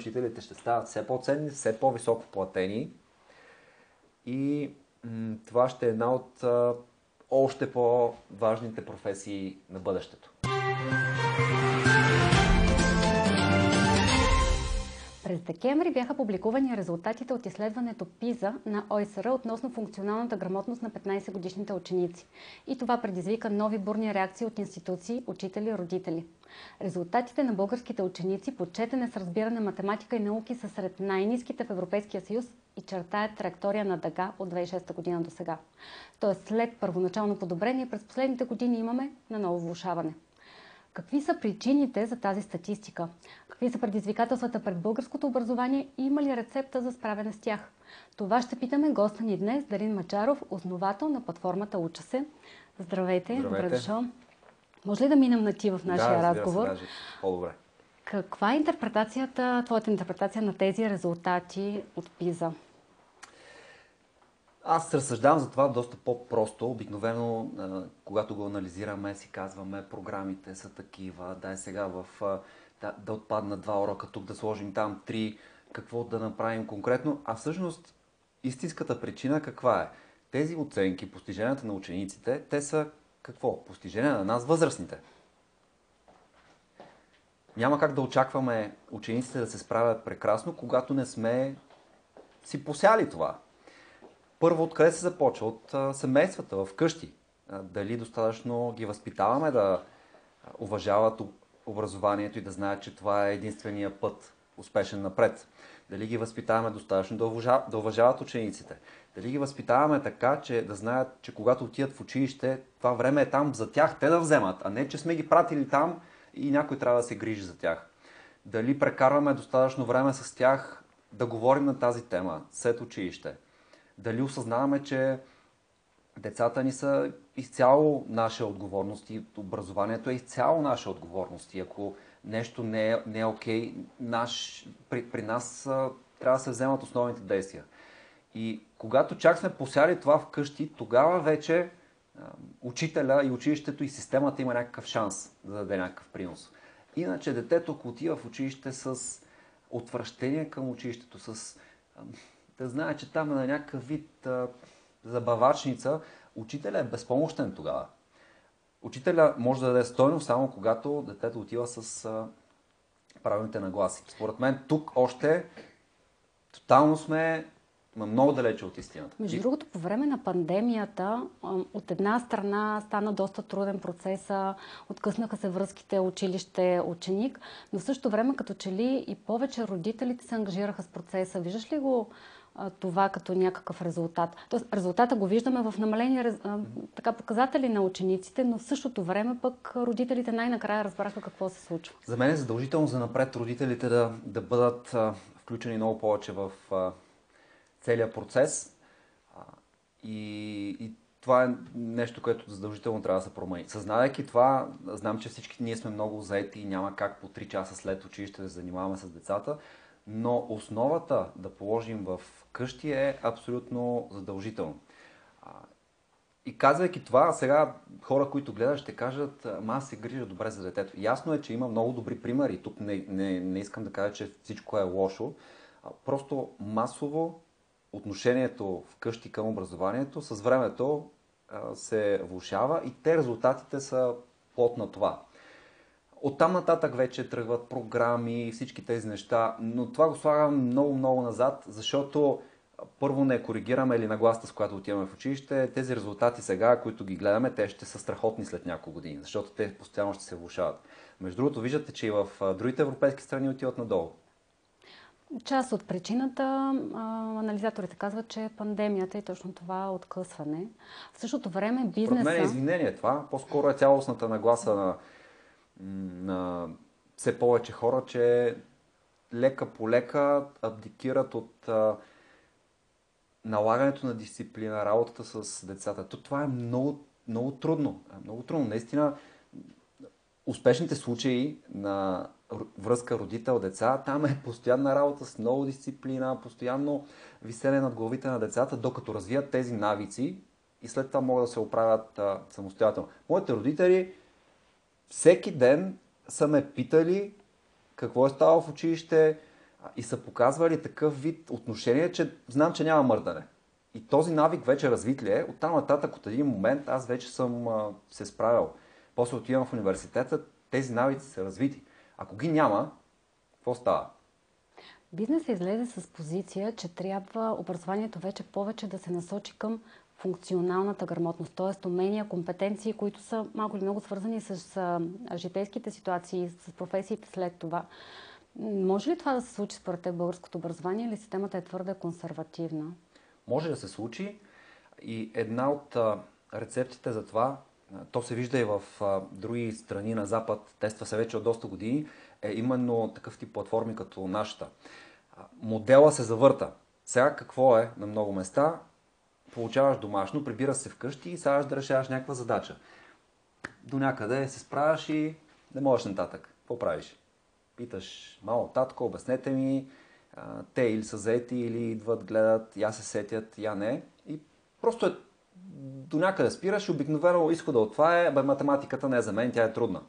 учителите ще стават все по-ценни, все по-високо платени и м- това ще е една от а, още по-важните професии на бъдещето. През декември бяха публикувани резултатите от изследването ПИЗа на ОСР относно функционалната грамотност на 15-годишните ученици. И това предизвика нови бурни реакции от институции, учители и родители. Резултатите на българските ученици по четене с разбиране математика и науки са сред най-низките в Европейския съюз и чертаят траектория на дъга от 2006 година до сега. Тоест след първоначално подобрение през последните години имаме на ново влушаване. Какви са причините за тази статистика? Какви са предизвикателствата пред българското образование и има ли рецепта за справяне с тях? Това ще питаме госта ни днес, Дарин Мачаров, основател на платформата Уча се. Здравейте, Здравейте. добре дошъл. Може ли да минем на ти в нашия да, разговор? Даже по-добре. Каква е интерпретацията, твоята интерпретация на тези резултати от ПИЗа? Аз разсъждавам за това доста по-просто. Обикновено, когато го анализираме, си казваме, програмите са такива, дай сега в, да, да отпадна два урока, тук да сложим там три, какво да направим конкретно. А всъщност, истинската причина каква е? Тези оценки, постиженията на учениците, те са какво? Постижения на нас, възрастните. Няма как да очакваме учениците да се справят прекрасно, когато не сме си посяли това. Първо, откъде се започва? От семействата, в къщи. Дали достатъчно ги възпитаваме да уважават образованието и да знаят, че това е единствения път успешен напред. Дали ги възпитаваме достатъчно да, уважа, да уважават учениците. Дали ги възпитаваме така, че да знаят, че когато отидат в училище, това време е там за тях, те да вземат, а не, че сме ги пратили там и някой трябва да се грижи за тях. Дали прекарваме достатъчно време с тях да говорим на тази тема след училище дали осъзнаваме, че децата ни са изцяло наша отговорност и образованието е изцяло наша отговорност. И ако нещо не е, не е окей, наш, при, при нас а, трябва да се вземат основните действия. И когато чак сме посяли това вкъщи, тогава вече а, учителя и училището и системата има някакъв шанс да даде някакъв принос. Иначе детето, ако отива в училище с отвращение към училището, с да знае, че там е на някакъв вид а, забавачница, учителя е безпомощен тогава. Учителя може да даде стойност само когато детето отива с а, правилните нагласи. Според мен тук още тотално сме много далече от истината. Между и... другото, по време на пандемията, от една страна стана доста труден процес, откъснаха се връзките училище-ученик, но в същото време като че ли и повече родителите се ангажираха с процеса. Виждаш ли го това като някакъв резултат. Тоест, резултата го виждаме в намалени така, показатели на учениците, но в същото време пък родителите най-накрая разбраха какво се случва. За мен е задължително за напред родителите да, да бъдат а, включени много повече в а, целия процес. А, и, и това е нещо, което задължително трябва да се промени. Съзнавайки това, знам, че всички ние сме много заети и няма как по 3 часа след училище да се занимаваме с децата, но основата да положим в къщи е абсолютно задължително. И казвайки това, сега хора, които гледат, ще кажат, ама аз се грижа добре за детето. Ясно е, че има много добри примери. Тук не, не, не искам да кажа, че всичко е лошо. Просто масово отношението в къщи към образованието с времето се влушава и те резултатите са плод на това. Оттам нататък вече тръгват програми и всички тези неща, но това го слагам много-много назад, защото първо не коригираме или нагласта, с която отиваме в училище. Тези резултати сега, които ги гледаме, те ще са страхотни след няколко години, защото те постоянно ще се влушават. Между другото, виждате, че и в другите европейски страни отиват надолу. Част от причината, анализаторите казват, че е пандемията и точно това откъсване. В същото време бизнеса... Според мен е извинение това. По-скоро е цялостната нагласа на на все повече хора, че лека по лека абдикират от налагането на дисциплина, работата с децата. То това е много, много трудно. Много трудно. Наистина, успешните случаи на връзка родител-деца, там е постоянна работа с много дисциплина, постоянно виселе над главите на децата, докато развият тези навици и след това могат да се оправят самостоятелно. Моите родители всеки ден са ме питали какво е ставало в училище, и са показвали такъв вид отношение, че знам, че няма мърдане. И този навик вече развит ли е? Оттам нататък от един момент аз вече съм се справил. После отивам в университета, тези навици са развити. Ако ги няма, какво става? Бизнесът излезе с позиция, че трябва образованието вече повече да се насочи към функционалната грамотност, т.е. умения, компетенции, които са малко или много свързани с житейските ситуации, с професиите след това. Може ли това да се случи според теб българското образование или системата е твърде консервативна? Може да се случи и една от рецептите за това, то се вижда и в други страни на Запад, тества се вече от доста години, е именно такъв тип платформи като нашата. Модела се завърта. Сега какво е на много места? Получаваш домашно, прибираш се вкъщи и сега да решаваш някаква задача. До някъде се справяш и не можеш нататък. Какво правиш? Питаш, мало татко, обяснете ми, те или са заети, или идват, гледат, я се сетят, я не. И просто е до някъде спираш и обикновено изхода от това е, бе, математиката не е за мен, тя е трудна.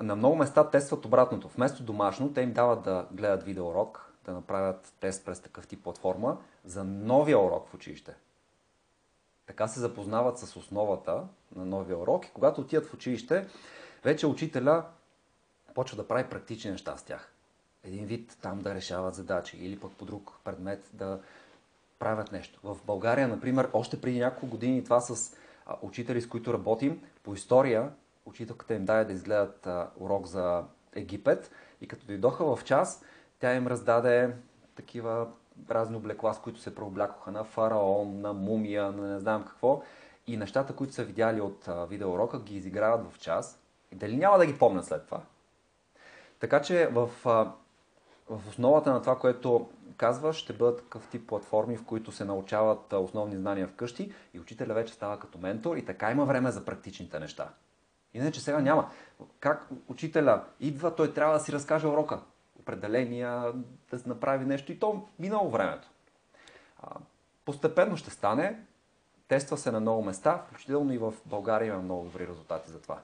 На много места тестват обратното. Вместо домашно, те им дават да гледат видеоурок, да направят тест през такъв тип платформа за новия урок в училище. Така се запознават с основата на новия урок и когато отидат в училище, вече учителя почва да прави практични неща с тях. Един вид там да решават задачи или пък по друг предмет да правят нещо. В България, например, още преди няколко години това с учители, с които работим, по история учителката им даде да изгледат урок за Египет и като дойдоха в час, тя им раздаде такива разни облекла, с които се преоблякоха на фараон, на мумия, на не знам какво. И нещата, които са видяли от видеоурока, ги изиграват в час. И дали няма да ги помнят след това? Така че в, в основата на това, което казваш, ще бъдат такъв тип платформи, в които се научават основни знания вкъщи и учителя вече става като ментор и така има време за практичните неща. Иначе сега няма. Как учителя идва, той трябва да си разкаже урока. Определения, да се направи нещо и то минало времето. Постепенно ще стане. Тества се на много места, включително и в България има много добри резултати за това.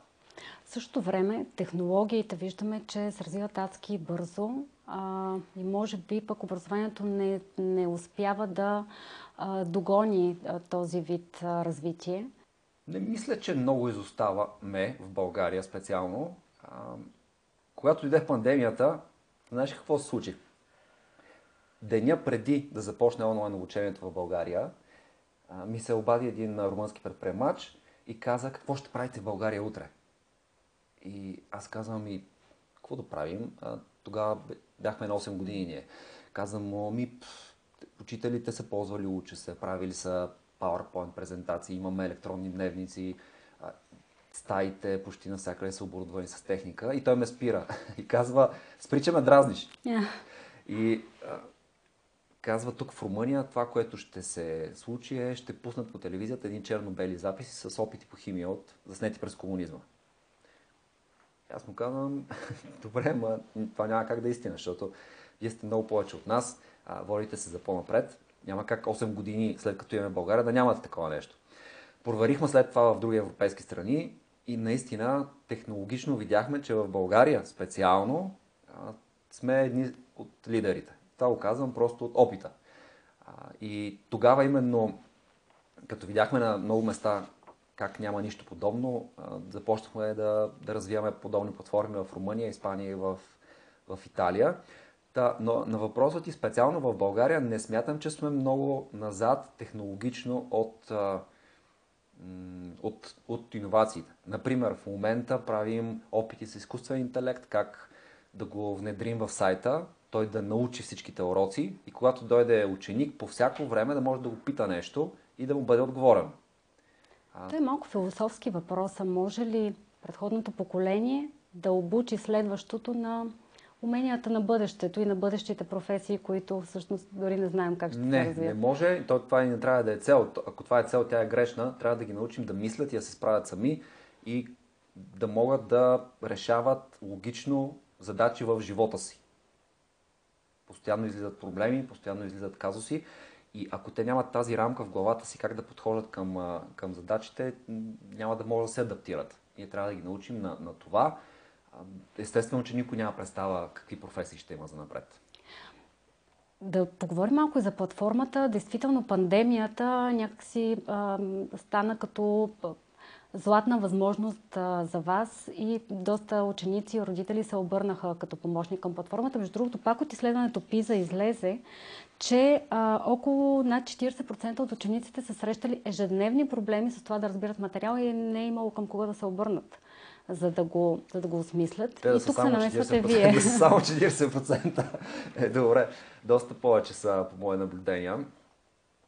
В същото време технологиите виждаме, че се развиват адски бързо а, и може би пък образованието не, не успява да а, догони а, този вид а, развитие. Не мисля, че много изоставаме в България специално. А, когато дойде пандемията, знаеш какво се случи? Деня преди да започне онлайн обучението в България, ми се обади един румънски предприемач и каза какво ще правите в България утре. И аз казвам ми, какво да правим? Тогава бяхме на 8 години ние. Казвам му, ми, учителите са ползвали уча се, правили са PowerPoint презентации, имаме електронни дневници, стаите почти навсякъде са оборудвани с техника и той ме спира и казва, спри, че ме дразниш. Yeah. И а, казва, тук в Румъния това, което ще се случи е, ще пуснат по телевизията един черно-бели записи с опити по химия от заснети през комунизма. Аз му казвам, добре, ма това няма как да е истина, защото вие сте много повече от нас, а, водите се за по-напред. Няма как 8 години след като имаме България да нямате такова нещо. Проверихме след това в други европейски страни и наистина технологично видяхме, че в България специално а, сме едни от лидерите. Това го казвам просто от опита. А, и тогава именно, като видяхме на много места как няма нищо подобно, а, започнахме да, да развиваме подобни платформи в Румъния, Испания и в, в Италия. Та, но на въпросът ти специално в България не смятам, че сме много назад технологично от, от, от иновациите. Например, в момента правим опити с изкуствен интелект, как да го внедрим в сайта, той да научи всичките уроци и когато дойде ученик, по всяко време да може да го пита нещо и да му бъде отговорен. Това е малко философски въпрос. А може ли предходното поколение да обучи следващото на уменията на бъдещето и на бъдещите професии, които всъщност дори не знаем как ще не, се развият. Не, може. То, това не трябва да е цел. Ако това е цел, тя е грешна. Трябва да ги научим да мислят и да се справят сами и да могат да решават логично задачи в живота си. Постоянно излизат проблеми, постоянно излизат казуси и ако те нямат тази рамка в главата си как да подходят към, към задачите, няма да могат да се адаптират. Ние трябва да ги научим на, на това Естествено, че никой няма представа какви професии ще има за напред. да поговорим малко и за платформата. Действително пандемията някакси а, стана като златна възможност а, за вас и доста ученици и родители се обърнаха като помощник към платформата. Между другото, пак от изследването ПИЗа излезе, че а, около над 40% от учениците са срещали ежедневни проблеми с това да разбират материала и не е имало към кого да се обърнат за да го, за да го осмислят. Те да и тук се намесвате вие. Да са само 40%. Е, добре. Доста повече са по мое наблюдения.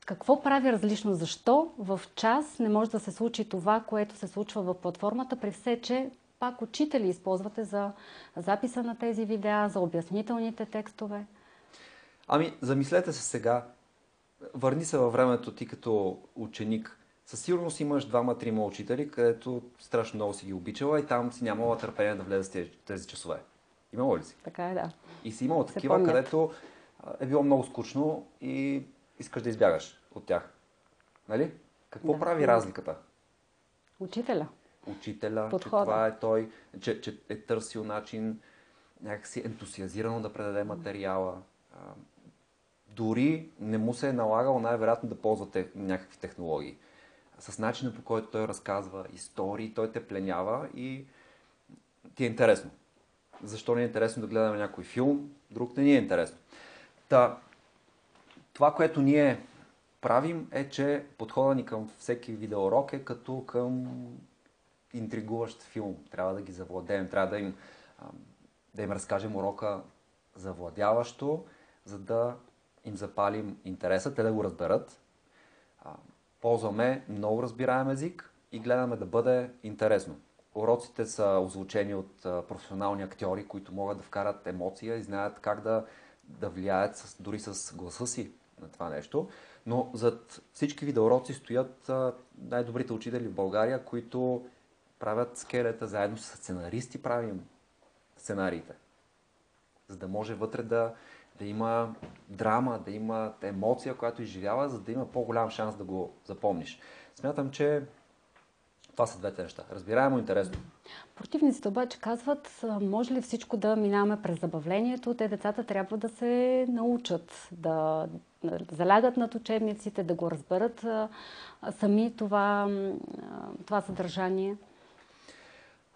Какво прави различно? Защо в час не може да се случи това, което се случва в платформата, при все, че пак учители използвате за записа на тези видеа, за обяснителните текстове? Ами, замислете се сега. Върни се във времето ти като ученик. Със сигурност имаш двама-трима учители, където страшно много си ги обичала и там си нямала търпение да влезе тези, тези часове. Имало ли си? Така е, да. И си имала такива, където е било много скучно и искаш да избягаш от тях. Нали? Какво да, прави разликата? Учителя. Учителя, Подхода. че това е той, че, че е търсил начин някакси ентусиазирано да предаде материала. Дори не му се е налагало най-вероятно да ползва някакви технологии. С начина по който той разказва истории, той те пленява и ти е интересно. Защо не е интересно да гледаме някой филм, друг не ни е интересно. Та, това, което ние правим е, че подхода ни към всеки видеоурок е като към интригуващ филм. Трябва да ги завладеем, трябва да им, да им разкажем урока завладяващо, за да им запалим интереса, те да го разберат. Ползваме много разбираем език и гледаме да бъде интересно. Уроците са озвучени от професионални актьори, които могат да вкарат емоция и знаят как да, да влияят с, дори с гласа си на това нещо. Но зад всички видеоуроци стоят най-добрите учители в България, които правят скелета заедно с сценаристи, правим сценариите. За да може вътре да, да има драма, да има емоция, която изживява, за да има по-голям шанс да го запомниш. Смятам, че това са двете неща. Разбираемо интересно. Противниците обаче казват, може ли всичко да минаваме през забавлението? Те децата трябва да се научат да залягат над учебниците, да го разберат сами това, това съдържание.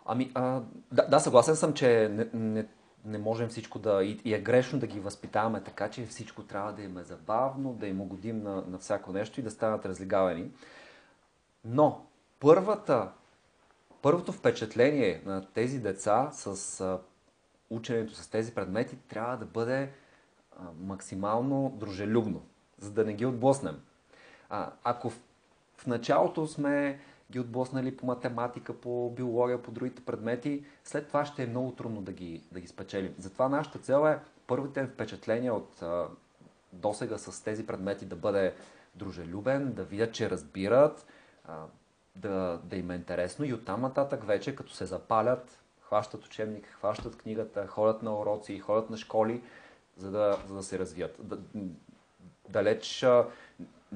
Ами, а, да, да, съгласен съм, че не, не, не можем всичко да... И, и е грешно да ги възпитаваме така, че всичко трябва да им е забавно, да им угодим на, на всяко нещо и да станат разлигавани. Но първата, първото впечатление на тези деца с а, ученето с тези предмети трябва да бъде а, максимално дружелюбно, за да не ги отблъснем. А, ако в, в началото сме ги отблъснали по математика, по биология, по другите предмети, след това ще е много трудно да ги, да ги спечелим. Затова нашата цел е първите впечатления от а, досега с тези предмети да бъде дружелюбен, да видят, че разбират, а, да, да им е интересно и оттам нататък вече, като се запалят, хващат учебник, хващат книгата, ходят на уроци, ходят на школи, за да, за да се развият. Да, далеч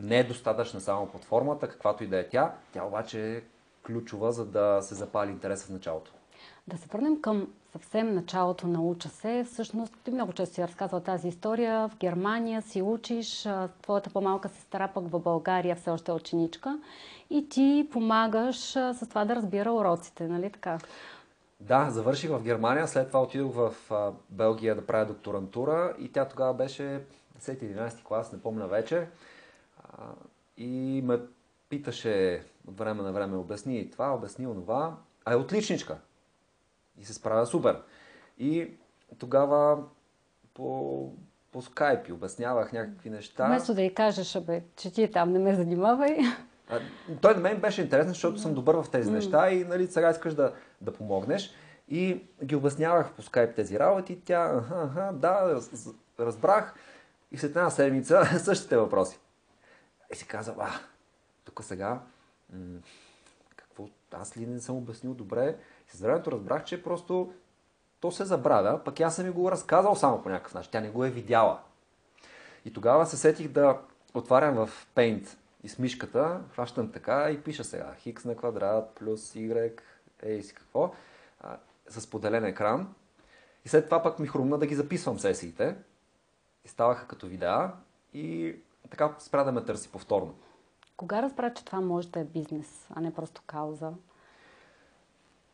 не е достатъчна само платформата, каквато и да е тя. Тя обаче е ключова, за да се запали интереса в началото. Да се върнем към съвсем началото на уча се. Всъщност, ти много често си разказва тази история. В Германия си учиш, твоята по-малка сестра пък в България все още е ученичка и ти помагаш с това да разбира уроците, нали така? Да, завърших в Германия, след това отидох в Белгия да правя докторантура и тя тогава беше 10-11 клас, не помня вече и ме питаше от време на време, обясни това, обясни онова, а е отличничка. И се справя супер. И тогава по, по скайпи обяснявах някакви неща. Вместо да й кажеш, абе, че ти там не ме занимавай. А, той на мен беше интересен, защото съм добър в тези неща и нали, сега искаш да, да помогнеш. И ги обяснявах по скайп тези работи. Тя, аха, аха, да, разбрах. И след една седмица същите въпроси. И си каза, а, тук сега, м- какво, аз ли не съм обяснил добре? И с времето разбрах, че просто то се забравя, пък аз съм ми го разказал само по някакъв начин. Тя не го е видяла. И тогава се сетих да отварям в Paint и с мишката, хващам така и пиша сега хикс на квадрат плюс y, ей си какво, а, с поделен екран. И след това пък ми хрумна да ги записвам сесиите. и ставаха като видеа и така спря да ме търси повторно. Кога разбра, че това може да е бизнес, а не просто кауза?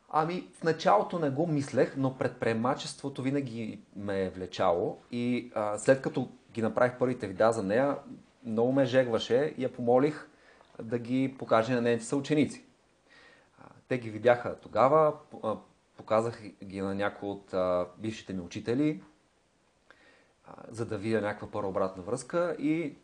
Ами, в началото не го мислех, но предприемачеството винаги ме е влечало и а, след като ги направих първите видеа за нея, много ме жегваше и я помолих да ги покаже на нейните съученици. Те ги видяха тогава, показах ги на някои от бившите ми учители, за да видя някаква първа обратна връзка и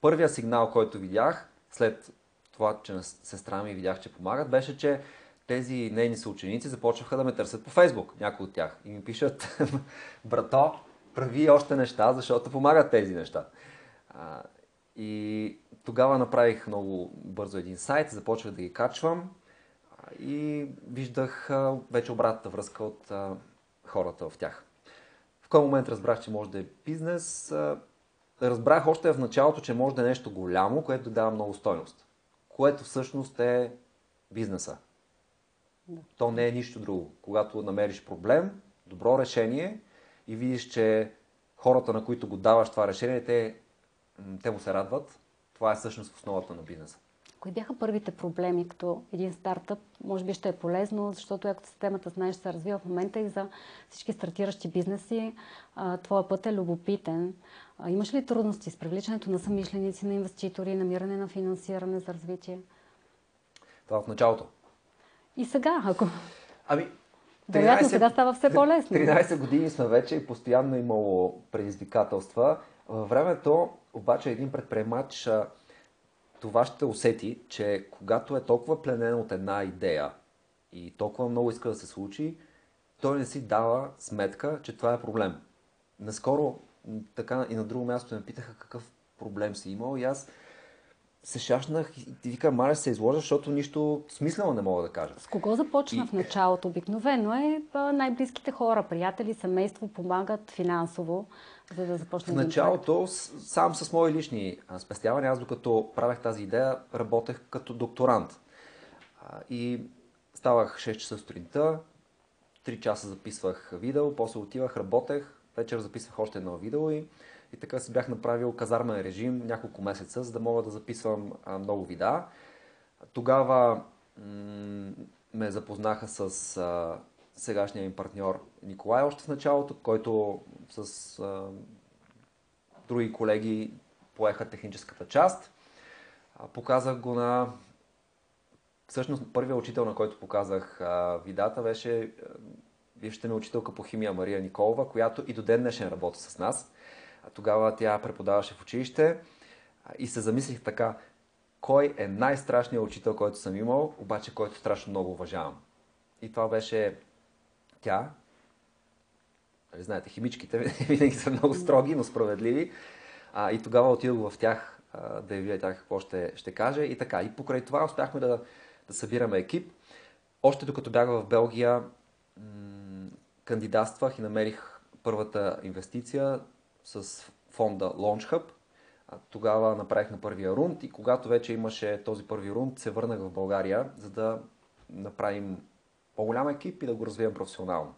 първия сигнал, който видях, след това, че на сестра ми видях, че помагат, беше, че тези нейни съученици започнаха да ме търсят по Фейсбук, някои от тях. И ми пишат, брато, прави още неща, защото помагат тези неща. И тогава направих много бързо един сайт, започвах да ги качвам и виждах вече обратната връзка от хората в тях. В кой момент разбрах, че може да е бизнес? Разбрах още в началото, че може да е нещо голямо, което дава много стойност. Което всъщност е бизнеса. Да. То не е нищо друго. Когато намериш проблем, добро решение и видиш, че хората, на които го даваш това решение, те, те му се радват, това е всъщност основата на бизнеса. Кои бяха първите проблеми като един стартъп? Може би ще е полезно, защото екосистемата, знаеш, се развива в момента и за всички стартиращи бизнеси. Твоя път е любопитен. Имаш ли трудности с привличането на самишленици, на инвеститори, намиране на финансиране за развитие? Това в началото. И сега, ако... Ами, Вероятно, сега става все по-лесно. 13 години сме вече и постоянно имало предизвикателства. Във времето, обаче, един предприемач това ще усети, че когато е толкова пленен от една идея и толкова много иска да се случи, той не си дава сметка, че това е проблем. Наскоро така и на друго място ме питаха какъв проблем си имал и аз се шашнах и ти вика, маля се изложа, защото нищо смислено не мога да кажа. С кого започна и... в началото? Обикновено е най-близките хора, приятели, семейство, помагат финансово, за да започне В началото сам с мои лични спестявания, аз докато правех тази идея, работех като докторант. И ставах 6 часа сутринта, 3 часа записвах видео, после отивах, работех, вечер записвах още едно видео и и така си бях направил казармен режим няколко месеца, за да мога да записвам а, много видеа. Тогава ме запознаха с а, сегашния им партньор Николай още в началото, който с а, други колеги поеха техническата част. А, показах го на... Всъщност, първият учител, на който показах а, видата, беше бившата ми учителка по химия Мария Николова, която и до ден днешен работи с нас. Тогава тя преподаваше в училище и се замислих така, кой е най-страшният учител, който съм имал, обаче който страшно много уважавам. И това беше тя. Нали, знаете, химичките винаги са много строги, но справедливи. А, и тогава отидох в тях а, да я видя тя какво ще, ще каже. И така. И покрай това успяхме да, да събираме екип. Още докато бях в Белгия, м- кандидатствах и намерих първата инвестиция с фонда Launch Hub. Тогава направихме първия рунд и когато вече имаше този първи рунд, се върнах в България, за да направим по-голям екип и да го развием професионално.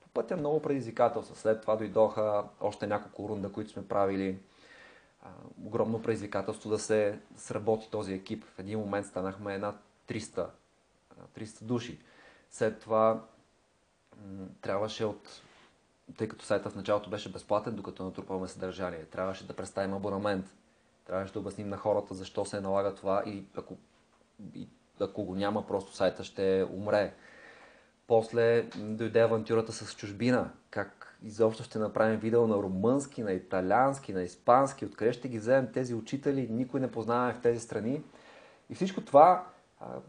По пътя много предизвикателства. След това дойдоха още няколко рунда, които сме правили. огромно предизвикателство да се сработи този екип. В един момент станахме една 300, 300 души. След това трябваше от тъй като сайта в началото беше безплатен, докато натрупваме съдържание. Трябваше да представим абонамент. Трябваше да обясним на хората защо се налага това и ако, и ако го няма, просто сайта ще умре. После дойде авантюрата с чужбина. Как изобщо ще направим видео на румънски, на италиански, на испански, откъде ще ги вземем тези учители, никой не познаваме в тези страни. И всичко това,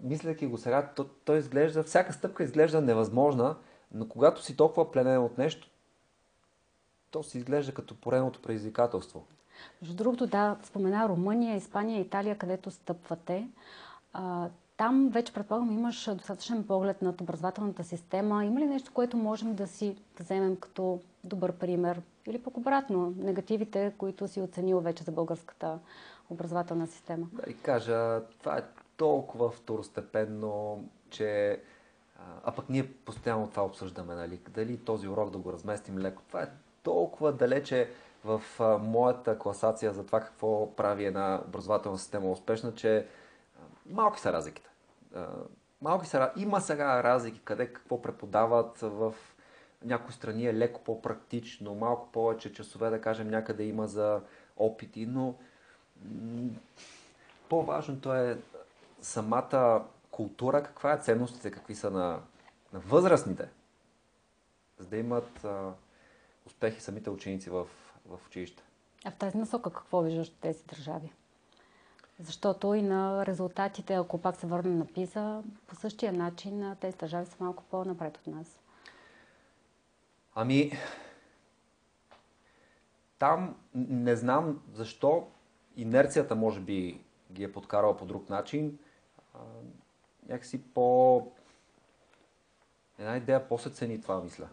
мисляки го сега, то, то изглежда, всяка стъпка изглежда невъзможна, но когато си толкова пленен от нещо, то се изглежда като поредното предизвикателство. Между другото, да, спомена Румъния, Испания, Италия, където стъпвате. А, там вече предполагам имаш достатъчен поглед над образователната система. Има ли нещо, което можем да си да вземем като добър пример? Или пък обратно, негативите, които си оценил вече за българската образователна система? Да ви кажа, това е толкова второстепенно, че а пък ние постоянно това обсъждаме, нали? Дали този урок да го разместим леко. Това е толкова далече в а, моята класация за това какво прави една образователна система успешна, че малки са разликите. А, малки са, има сега разлики къде какво преподават в някои страни е леко по-практично, малко повече часове, да кажем, някъде има за опити, но по-важното е самата култура, каква е ценностите, какви са на, на възрастните, за да имат а, успехи самите ученици в, в училище. А в тази насока какво виждаш от тези държави? Защото и на резултатите, ако пак се върнем на ПИЗа, по същия начин тези държави са малко по-напред от нас. Ами, там не знам защо инерцията може би ги е подкарала по друг начин. А, някакси по... Една идея по-се цени това, мисля.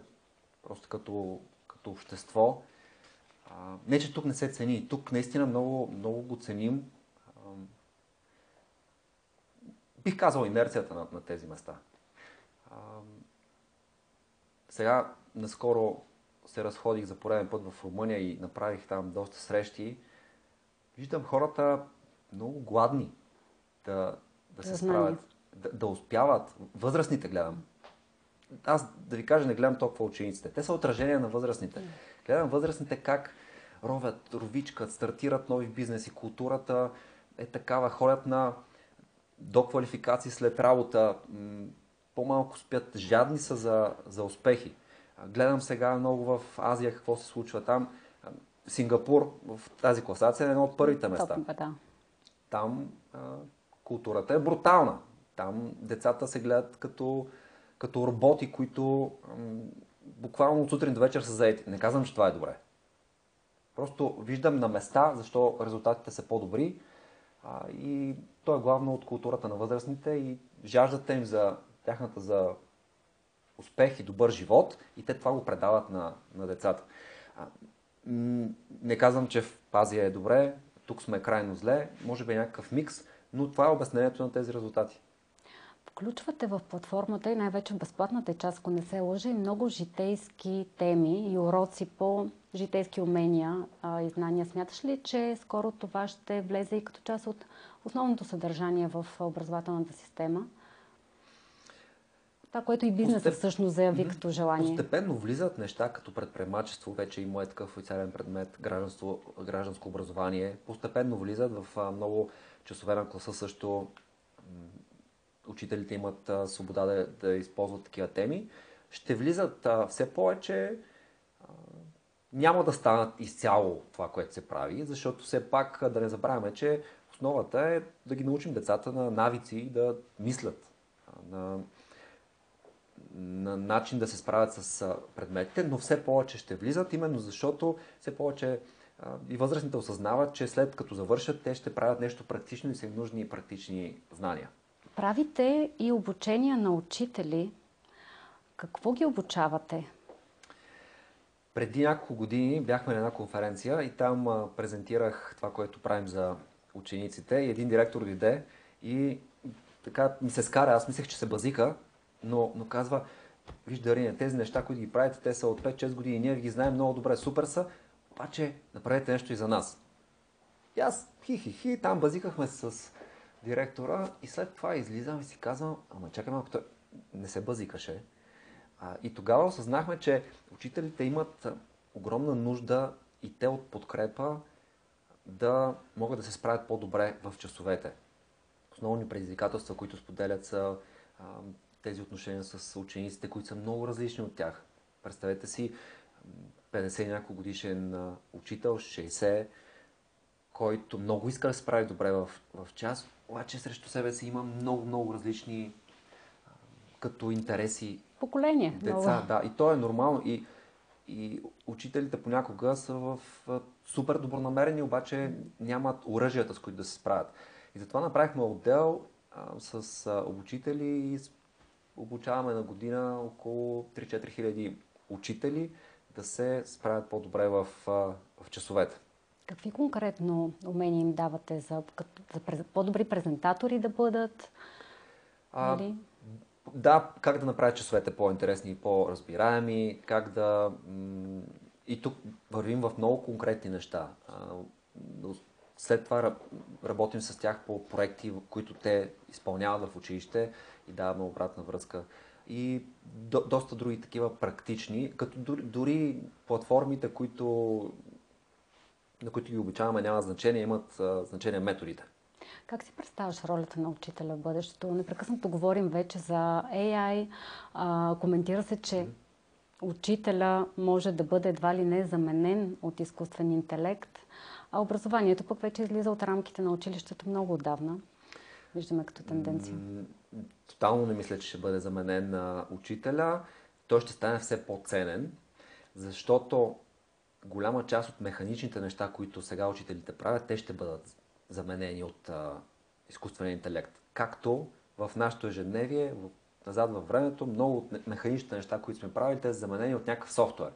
Просто като, като общество. А, не, че тук не се цени. Тук наистина много, много го ценим. А, бих казал инерцията на, на тези места. А, сега, наскоро се разходих за пореден път в Румъния и направих там доста срещи. Виждам хората много гладни да, да се справят, да, да успяват. Възрастните гледам. Аз да ви кажа, не гледам толкова учениците. Те са отражение на възрастните. Гледам възрастните как ровят, ровичкат, стартират нови бизнеси. Културата е такава. Ходят на до квалификации след работа. По-малко спят. Жадни са за, за успехи. Гледам сега много в Азия какво се случва там. Сингапур в тази класация е едно от първите места. Да. Там а, културата е брутална. Там децата се гледат като, като роботи, които буквално от сутрин до вечер са заети. Не казвам, че това е добре. Просто виждам на места, защо резултатите са по-добри. А, и то е главно от културата на възрастните и жаждата им за тяхната за успех и добър живот и те това го предават на, на децата. А, не казвам, че в Азия е добре, тук сме крайно зле, може би е някакъв микс, но това е обяснението на тези резултати. Включвате в платформата и най-вече в безплатната част, ако не се лъжа, и много житейски теми и уроци по житейски умения а, и знания. Смяташ ли, че скоро това ще влезе и като част от основното съдържание в образователната система? Това, което и бизнесът Постеп... всъщност заяви mm-hmm. като желание. Постепенно влизат неща като предприемачество, вече има е такъв официален предмет, гражданство, гражданско образование. Постепенно влизат в много часове на класа също учителите имат а, свобода да, да използват такива теми. Ще влизат а, все повече. А, няма да станат изцяло това, което се прави, защото все пак да не забравяме, че основата е да ги научим децата на навици да мислят, на на начин да се справят с предметите, но все повече ще влизат, именно защото все повече и възрастните осъзнават, че след като завършат, те ще правят нещо практично и са им нужни практични знания. Правите и обучения на учители. Какво ги обучавате? Преди няколко години бяхме на една конференция и там презентирах това, което правим за учениците и един директор дойде и така ми се скара, аз мислех, че се базика, но, но казва, виж Дарина, тези неща, които ги правите, те са от 5-6 години, ние ги знаем много добре, супер са, обаче направете нещо и за нас. И аз хи-хи-хи, там базикахме с директора и след това излизам и си казвам, ама чакай малко, той не се базикаше. А, и тогава осъзнахме, че учителите имат огромна нужда и те от подкрепа да могат да се справят по-добре в часовете. Основни предизвикателства, които споделят са тези отношения с учениците, които са много различни от тях. Представете си 50 няколко годишен учител, 60, който много иска да се справи добре в, в час, обаче срещу себе си има много, много различни като интереси. Поколение. Деца, много. да. И то е нормално. И, и учителите понякога са в супер добронамерени, обаче нямат оръжията, с които да се справят. И затова направихме отдел а, с а, обучители и обучаваме на година около 3-4 хиляди учители да се справят по-добре в, в часовете. Какви конкретно умения им давате за, за по-добри презентатори да бъдат? А, нали? да, как да направят часовете по-интересни и по-разбираеми, как да м- и тук вървим в много конкретни неща. След това работим с тях по проекти, които те изпълняват в училище и даваме обратна връзка. И до, доста други такива практични, като дори, дори платформите, които, на които ги обичаваме, няма значение, имат а, значение методите. Как си представяш ролята на учителя в бъдещето? Непрекъснато говорим вече за AI. А, коментира се, че учителя може да бъде едва ли не заменен от изкуствен интелект. А образованието пък вече излиза от рамките на училището много отдавна. Виждаме като тенденция. Тотално не мисля, че ще бъде заменен на учителя. Той ще стане все по-ценен, защото голяма част от механичните неща, които сега учителите правят, те ще бъдат заменени от а, изкуствения интелект. Както в нашото ежедневие, назад във времето, много от механичните неща, които сме правили, те са заменени от някакъв софтуер.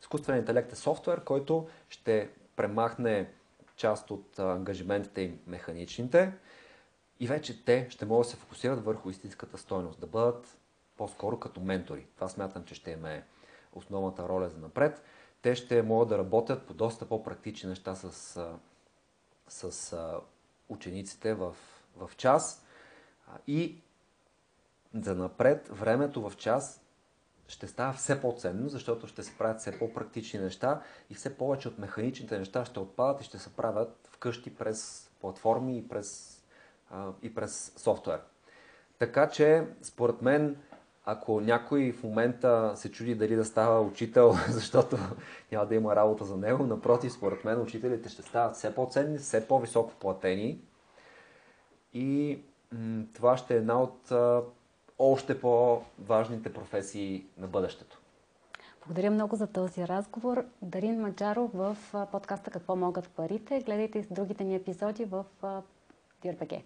Изкуственият интелект е софтуер, който ще премахне част от ангажиментите им механичните и вече те ще могат да се фокусират върху истинската стойност, да бъдат по-скоро като ментори. Това смятам, че ще им е основната роля за напред. Те ще могат да работят по доста по-практични неща с, с учениците в, в час и за напред времето в час ще става все по-ценно, защото ще се правят все по-практични неща и все повече от механичните неща ще отпадат и ще се правят вкъщи през платформи и през, и през софтуер. Така че, според мен, ако някой в момента се чуди дали да става учител, защото няма да има работа за него, напротив, според мен учителите ще стават все по-ценни, все по-високо платени и м- това ще е една от а, още по-важните професии на бъдещето. Благодаря много за този разговор. Дарин Маджаров в подкаста Какво могат парите. Гледайте и другите ни епизоди в DRBG.